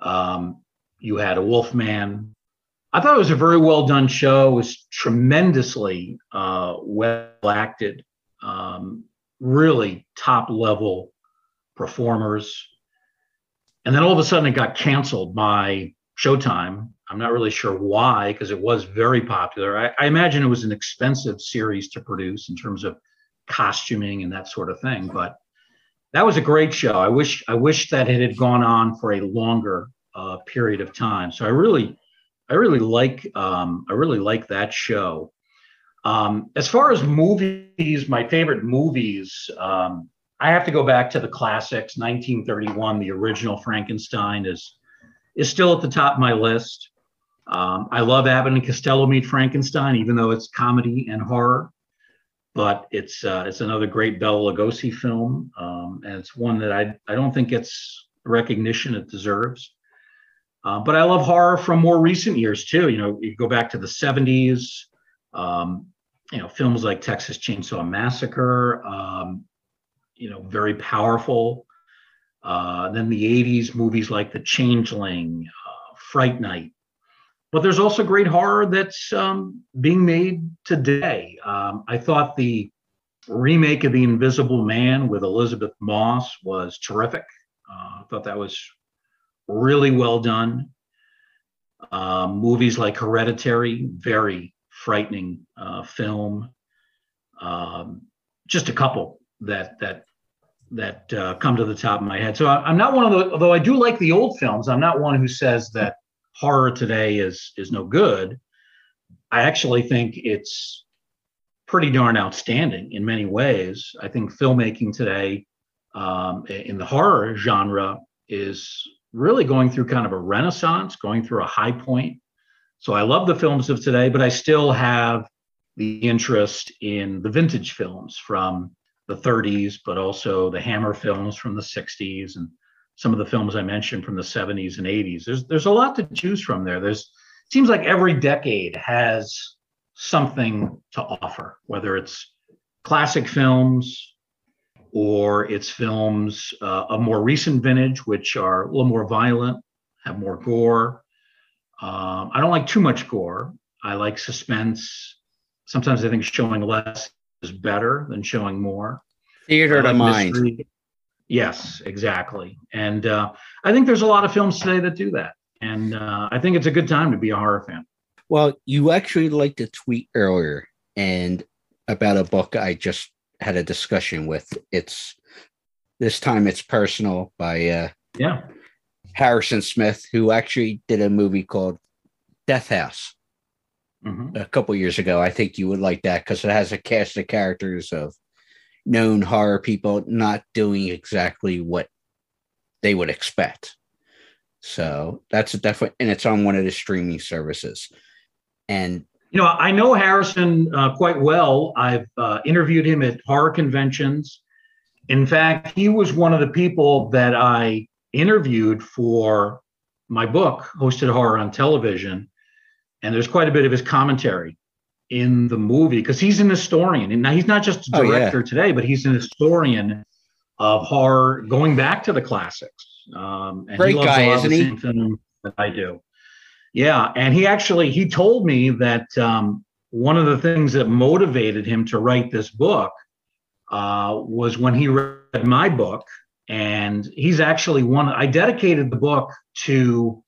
um, you had a Wolfman, I thought it was a very well done show. It was tremendously uh, well acted, um, really top level performers. And then all of a sudden it got canceled by Showtime. I'm not really sure why, because it was very popular. I, I, imagine it was an expensive series to produce in terms of costuming and that sort of thing. But that was a great show. I wish I wish that it had gone on for a longer uh, period of time. So I really, I really like um, I really like that show. Um, as far as movies, my favorite movies, um, I have to go back to the classics. 1931, the original Frankenstein is is still at the top of my list. Um, I love Abbott and Costello Meet Frankenstein, even though it's comedy and horror. But it's uh, it's another great Bela Lugosi film, um, and it's one that I I don't think gets recognition it deserves. Uh, but I love horror from more recent years too. You know, you go back to the 70s. Um, you know, films like Texas Chainsaw Massacre. Um, you know, very powerful. Uh, then the 80s movies like The Changeling, uh, Fright Night. But there's also great horror that's um, being made today. Um, I thought the remake of The Invisible Man with Elisabeth Moss was terrific. Uh, I thought that was really well done. Uh, movies like Hereditary, very frightening uh, film. Um, just a couple that that that uh, come to the top of my head. So I, am not one of the, although I do like the old films. I'm not one who says that horror today is is no good. I actually think it's pretty darn outstanding in many ways. I think filmmaking today um, in the horror genre is really going through kind of a renaissance, going through a high point. So I love the films of today, but I still have the interest in the vintage films from the 30s, but also the Hammer films from the 60s and some of the films I mentioned from the 70s and 80s. There's there's a lot to choose from there. There's seems like every decade has something to offer, whether it's classic films or it's films uh, of more recent vintage, which are a little more violent, have more gore. Um, I don't like too much gore. I like suspense. Sometimes I think showing less is better than showing more. Theater to mind. Mystery. Yes, exactly. And uh, I think there's a lot of films today that do that. And uh, I think it's a good time to be a horror fan. Well, you actually liked a tweet earlier and about a book I just had a discussion with. It's this time it's personal by uh, yeah Harrison Smith, who actually did a movie called Death House mm-hmm. a couple years ago. I think you would like that because it has a cast of characters of known horror people not doing exactly what they would expect. So that's a definite, and it's on one of the streaming services. And you know, I know Harrison uh, quite well. I've uh, interviewed him at horror conventions. In fact, he was one of the people that I interviewed for my book, Hosted Horror on Television and there's quite a bit of his commentary in the movie because he's an historian and now he's not just a director oh, yeah. today but he's an historian of horror going back to the classics um and great he loves guy isn't he film that i do yeah and he actually he told me that um one of the things that motivated him to write this book uh, was when he read my book and he's actually one i dedicated the book to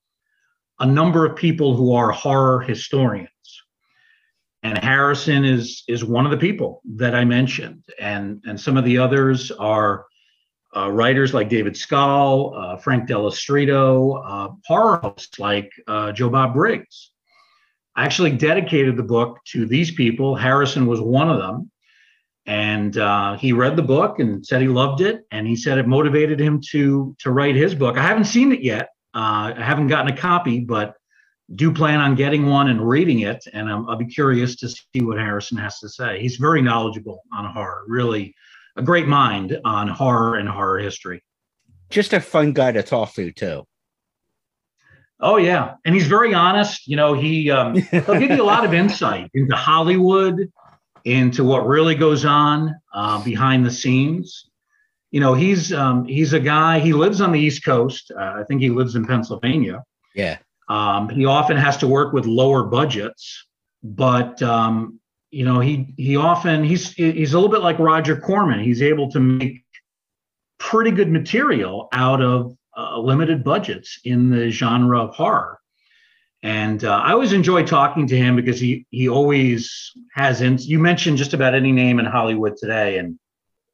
a number of people who are horror historians. And Harrison is is one of the people that I mentioned, and and some of the others are uh, writers like David Skal, uh, Frank Dello Stritto, uh, horror hosts like uh, Joe Bob Briggs. I actually dedicated the book to these people. Harrison was one of them, and uh, he read the book and said he loved it, and he said it motivated him to to write his book. I haven't seen it yet, uh, I haven't gotten a copy, but do plan on getting one and reading it. And i will be curious to see what Harrison has to say. He's very knowledgeable on horror, really a great mind on horror and horror history. Just a fun guy to talk to, too. Oh yeah, and he's very honest. You know, he um, he'll give you a lot of insight into Hollywood, into what really goes on uh, behind the scenes you know, he's um, he's a guy. He lives on the East Coast. Uh, I think he lives in Pennsylvania. Yeah. Um, he often has to work with lower budgets, but um, you know, he he often he's he's a little bit like Roger Corman. He's able to make pretty good material out of uh, limited budgets in the genre of horror. And uh, I always enjoy talking to him because he he always has. In, you mentioned just about any name in Hollywood today, and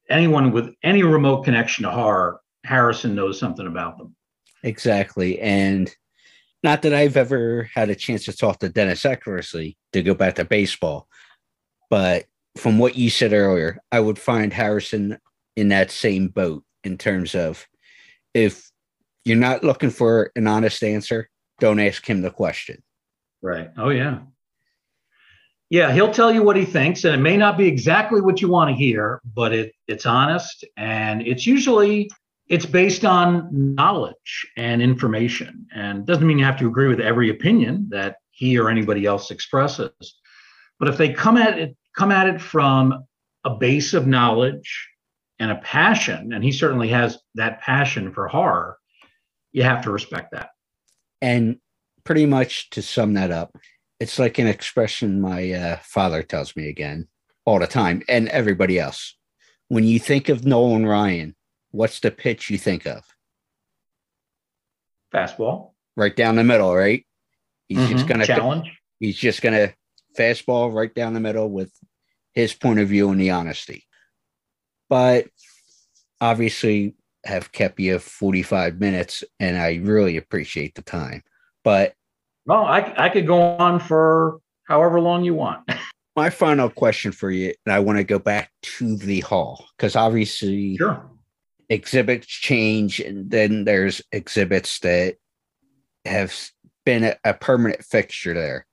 anyone with any remote connection to horror, Harrison knows something about them. Exactly, and not that I've ever had a chance to talk to Dennis Eckersley to go back to baseball, but from what you said earlier, I would find Harrison in that same boat in terms of if you're not looking for an honest answer, don't ask him the question. Right. Oh, yeah. Yeah, he'll tell you what he thinks, and it may not be exactly what you want to hear, but it, it's honest and it's usually it's based on knowledge and information and doesn't mean you have to agree with every opinion that he or anybody else expresses but if they come at it come at it from a base of knowledge and a passion and he certainly has that passion for horror you have to respect that and pretty much to sum that up it's like an expression my uh, father tells me again all the time and everybody else when you think of nolan ryan what's the pitch you think of? Fastball. Right down the middle, right? He's mm-hmm. just gonna challenge. He's just gonna fastball right down the middle with his point of view and the honesty. But obviously have kept you 45 minutes and I really appreciate the time. But well, I I could go on for however long you want. my final question for you, and I want to go back to the hall because obviously sure exhibits change and then there's exhibits that have been a, a, permanent fixture there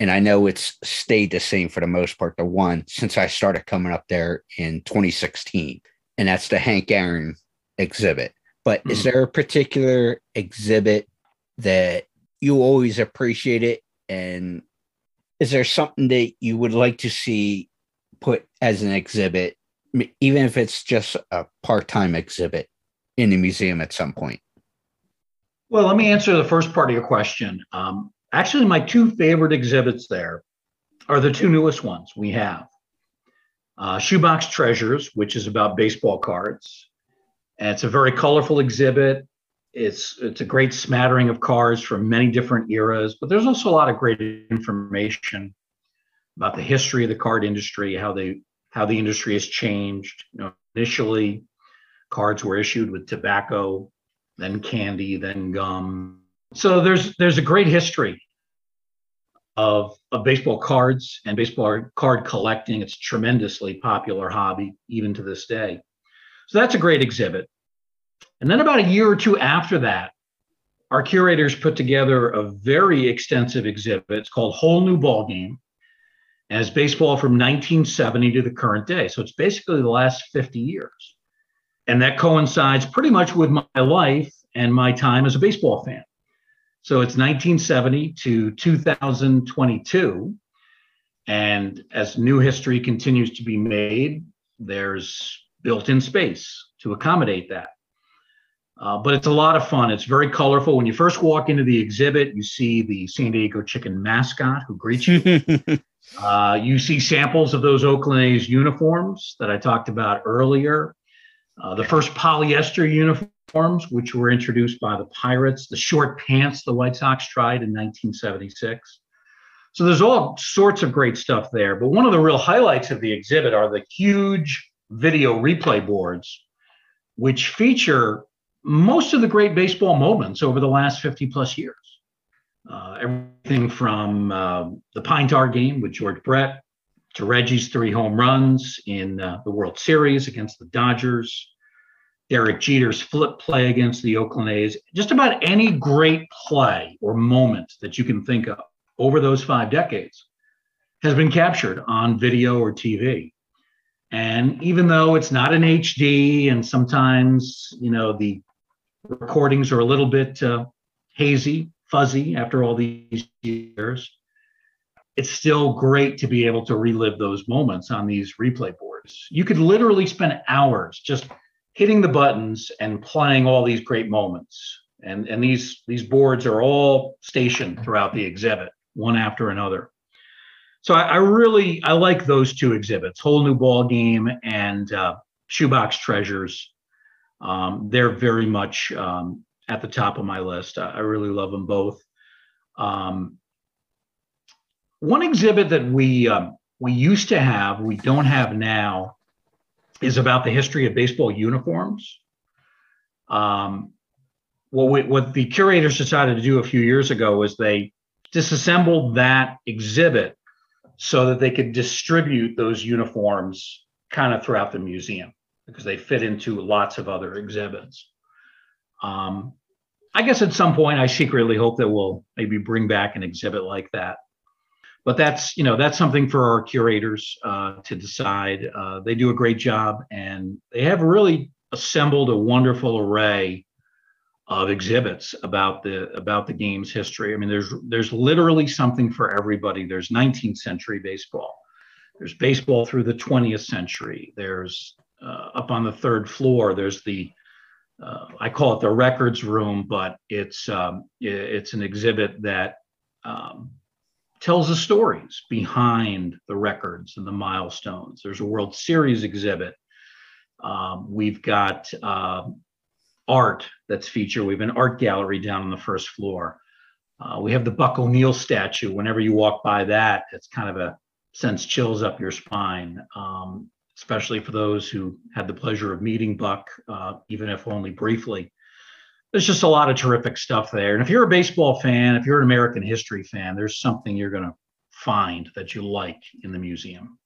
and i know it's stayed the same for the most part the one since i started coming up there in 2016 and that's the hank aaron exhibit but mm-hmm. is there a particular exhibit that you always appreciate it and is there something that you would like to see put as an exhibit even if it's just a part-time exhibit in the museum at some point? Well, let me answer the first part of your question. Um, actually, my two favorite exhibits there are the two newest ones we have. Uh, Shoebox Treasures, which is about baseball cards. And it's a very colorful exhibit. It's it's a great smattering of cards from many different eras, but there's also a lot of great information about the history of the card industry, how they how the industry has changed. You know, initially, cards were issued with tobacco, then candy, then gum. So there's there's a great history of, of baseball cards and baseball card collecting. It's a tremendously popular hobby even to this day. So that's a great exhibit. And then about a year or two after that, our curators put together a very extensive exhibit. It's called Whole New Ball Game as baseball from 1970 to the current day. So it's basically the last 50 years. And that coincides pretty much with my life and my time as a baseball fan. So it's 1970 to 2022. And as new history continues to be made, there's built in space to accommodate that. Uh, but it's a lot of fun. It's very colorful. When you first walk into the exhibit, you see the San Diego Chicken mascot who greets you. Uh, you see samples of those Oakland A's uniforms that I talked about earlier. Uh, the first polyester uniforms, which were introduced by the Pirates, the short pants the White Sox tried in 1976. So there's all sorts of great stuff there. But one of the real highlights of the exhibit are the huge video replay boards, which feature most of the great baseball moments over the last 50 plus years. Uh, everything from uh, the Pine Tar game with George Brett to Reggie's three home runs in uh, the World Series against the Dodgers, Derek Jeter's flip play against the Oakland A's, just about any great play or moment that you can think of over those five decades has been captured on video or TV. And even though it's not in HD and sometimes, you know, the recordings are a little bit uh, hazy, fuzzy after all these years, it's still great to be able to relive those moments on these replay boards. You could literally spend hours just hitting the buttons and playing all these great moments. And, and these, these boards are all stationed throughout the exhibit, one after another. So I, I really I like those two exhibits, Whole New Ball Game and uh, Shoebox Treasures. Um, they're very much um, at the top of my list. I, I really love them both. Um, one exhibit that we um, we used to have, we don't have now, is about the history of baseball uniforms. Um, what we, what the curators decided to do a few years ago was they disassembled that exhibit so that they could distribute those uniforms kind of throughout the museum because they fit into lots of other exhibits. Um, I guess at some point, I secretly hope that we'll maybe bring back an exhibit like that. But that's you know that's something for our curators uh, to decide. Uh, they do a great job, and they have really assembled a wonderful array of exhibits about the about the game's history. I mean, there's there's literally something for everybody. There's 19th century baseball. There's baseball through the 20th century. There's uh, up on the third floor. There's the uh, I call it the records room, but it's um, it's an exhibit that um, tells the stories behind the records and the milestones. There's a World Series exhibit. Um, we've got uh, art that's featured. We have an art gallery down on the first floor. Uh, we have the Buck O'Neil statue. Whenever you walk by that, it's kind of a sends chills up your spine, um, especially for those who had the pleasure of meeting Buck, uh, even if only briefly. There's just a lot of terrific stuff there. And if you're a baseball fan, if you're an American history fan, there's something you're going to find that you like in the museum.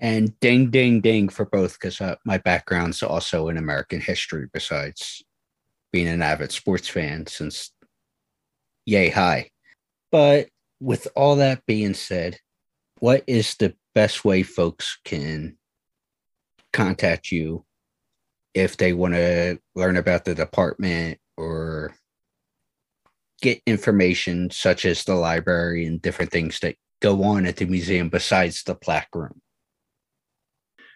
And ding, ding, ding for both, because uh, my background's also in American history, besides being an avid sports fan since yay high. But with all that being said, what is the best way folks can contact you if they want to learn about the department or get information such as the library and different things that go on at the museum besides the plaque room?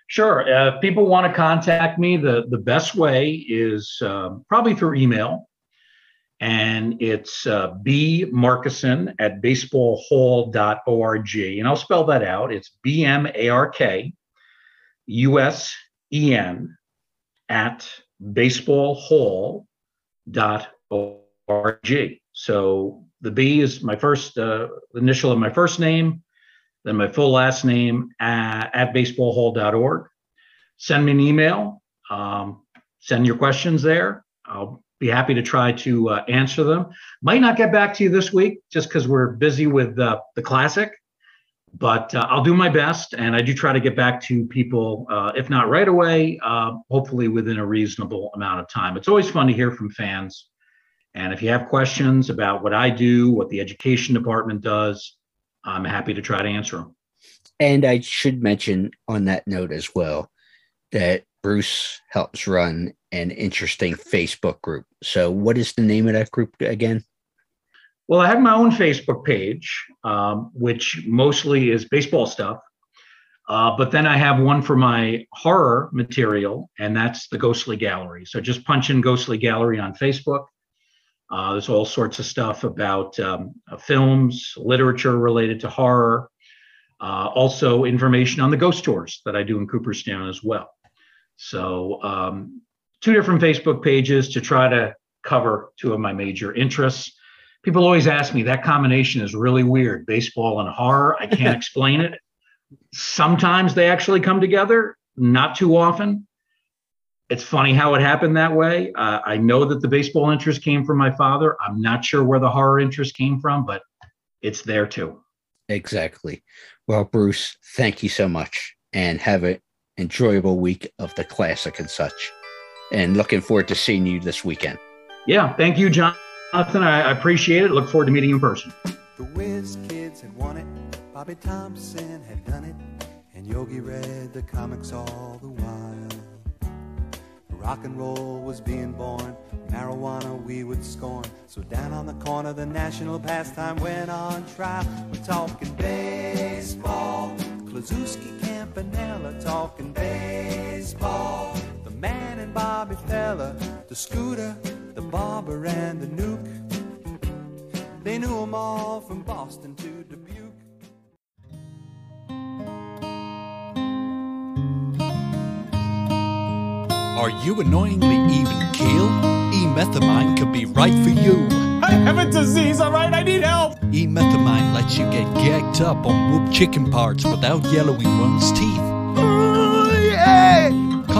Sure. Uh, if people want to contact me, the, the best way is uh, probably through email. And it's uh, B Markusen at baseballhall.org. And I'll spell that out. It's B M A R K U S E N at baseballhall.org. So the B is my first uh, initial of my first name, then my full last name at, at baseballhall.org. Send me an email. Um, send your questions there. I'll be happy to try to uh, answer them. Might not get back to you this week just because we're busy with uh, the classic, but uh, I'll do my best. And I do try to get back to people, uh, if not right away, uh, hopefully within a reasonable amount of time. It's always fun to hear from fans. And if you have questions about what I do, what the education department does, I'm happy to try to answer them. And I should mention on that note as well that Bruce helps run an interesting Facebook group. So, what is the name of that group again? Well, I have my own Facebook page, um, which mostly is baseball stuff. Uh, but then I have one for my horror material, and that's the Ghostly Gallery. So just punch in Ghostly Gallery on Facebook. Uh, there's all sorts of stuff about um, uh, films, literature related to horror, uh, also information on the ghost tours that I do in Cooperstown as well. So, um, two different Facebook pages to try to cover two of my major interests. People always ask me that combination is really weird baseball and horror. I can't explain it. Sometimes they actually come together, not too often it's funny how it happened that way. Uh, I know that the baseball interest came from my father. I'm not sure where the horror interest came from, but it's there too. Exactly. Well, Bruce, thank you so much and have an enjoyable week of the classic and such. And looking forward to seeing you this weekend. Yeah, thank you, Jonathan. I appreciate it. Look forward to meeting you in person. The Whiz Kids had won it, Bobby Thomson had done it, and Yogi read the comics all the while. Rock and roll was being born, marijuana we would scorn. So down on the corner, the national pastime went on trial. We're talking baseball, Kluszewski, Campanella, talking baseball. The man and Bobby Feller, the scooter, the barber, and the Newk. They knew them all from Boston to Dubuque. Are you annoyingly even keel? E-methamine could be right for you. I have a disease, alright? I need help! E-methamine lets you get gagged up on whoop chicken parts without yellowing one's teeth.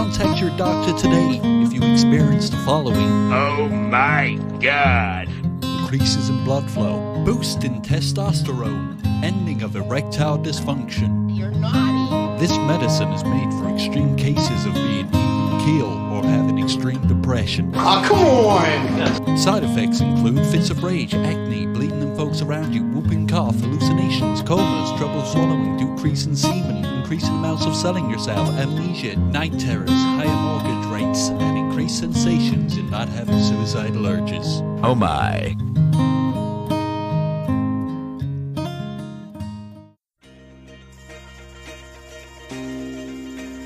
Yeah! Contact your doctor today if you experience the following. Oh my god! Increases in blood flow, boost in testosterone, ending of erectile dysfunction. You're naughty! This medicine is made for extreme cases of being even keel or having extreme depression. Oh, come on! Side effects include fits of rage, acne, bleeding in folks around you, whooping cough, hallucinations, comas, trouble swallowing, decrease in semen, increasing amounts of selling yourself, amnesia, night terrors, higher mortgage rates, and increased sensations in not having suicidal urges. Oh my.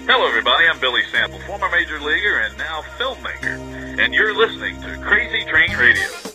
Hello, everybody. I'm Billy Sample, former major leaguer and now filmmaker, and you're listening to Crazy Train Radio.